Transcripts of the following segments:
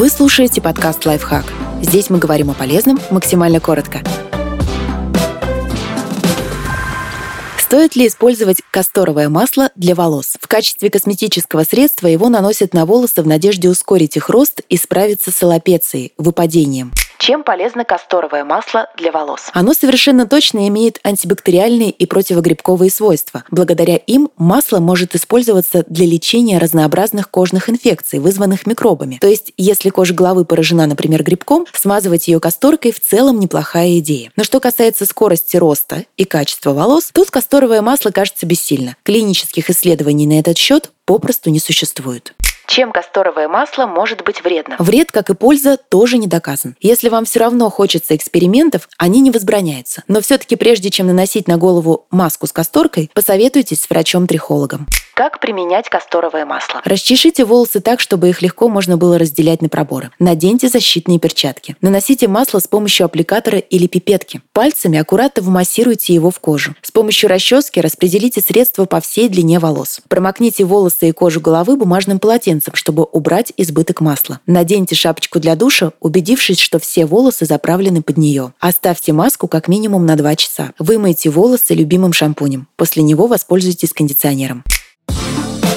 Вы слушаете подкаст «Лайфхак». Здесь мы говорим о полезном максимально коротко. Стоит ли использовать касторовое масло для волос? В качестве косметического средства его наносят на волосы в надежде ускорить их рост и справиться с аллопецией, выпадением. Чем полезно касторовое масло для волос? Оно совершенно точно имеет антибактериальные и противогрибковые свойства. Благодаря им масло может использоваться для лечения разнообразных кожных инфекций, вызванных микробами. То есть, если кожа головы поражена, например, грибком, смазывать ее касторкой в целом неплохая идея. Но что касается скорости роста и качества волос, тут касторовое масло кажется бессильно. Клинических исследований на этот счет попросту не существует. Чем касторовое масло может быть вредно? Вред, как и польза, тоже не доказан. Если вам все равно хочется экспериментов, они не возбраняются. Но все-таки прежде чем наносить на голову маску с касторкой, посоветуйтесь с врачом-трихологом. Как применять касторовое масло? Расчешите волосы так, чтобы их легко можно было разделять на проборы. Наденьте защитные перчатки. Наносите масло с помощью аппликатора или пипетки. Пальцами аккуратно вмассируйте его в кожу. С помощью расчески распределите средство по всей длине волос. Промокните волосы и кожу головы бумажным полотенцем, чтобы убрать избыток масла. Наденьте шапочку для душа, убедившись, что все волосы заправлены под нее. Оставьте маску как минимум на 2 часа. Вымойте волосы любимым шампунем. После него воспользуйтесь кондиционером.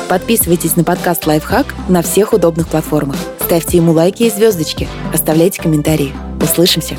Подписывайтесь на подкаст «Лайфхак» на всех удобных платформах. Ставьте ему лайки и звездочки. Оставляйте комментарии. Услышимся!